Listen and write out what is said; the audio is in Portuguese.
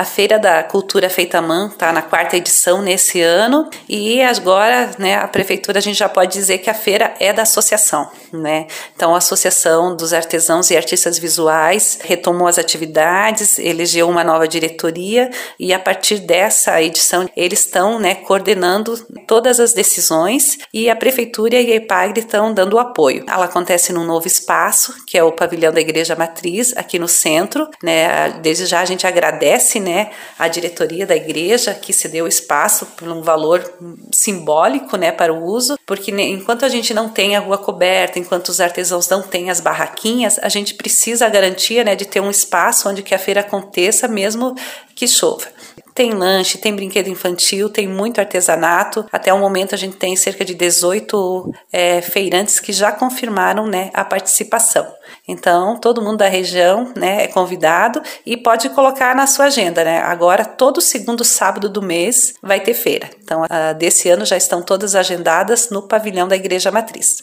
A Feira da Cultura Feita à Mão está na quarta edição nesse ano e agora, né, a prefeitura a gente já pode dizer que a feira é da associação, né? Então a Associação dos Artesãos e Artistas Visuais retomou as atividades, elegeu uma nova diretoria e a partir dessa edição eles estão, né, coordenando todas as decisões e a prefeitura e a EPAGRE estão dando apoio. Ela acontece num novo espaço, que é o pavilhão da Igreja Matriz, aqui no centro, né? Desde já a gente agradece, né, né, a diretoria da igreja que se deu espaço por um valor simbólico, né, para o uso, porque enquanto a gente não tem a rua coberta, enquanto os artesãos não têm as barraquinhas, a gente precisa a garantia, né, de ter um espaço onde que a feira aconteça mesmo que chova. Tem lanche, tem brinquedo infantil, tem muito artesanato. Até o momento a gente tem cerca de 18 é, feirantes que já confirmaram né, a participação. Então, todo mundo da região né, é convidado e pode colocar na sua agenda. Né? Agora, todo segundo sábado do mês vai ter feira. Então, desse ano já estão todas agendadas no pavilhão da Igreja Matriz.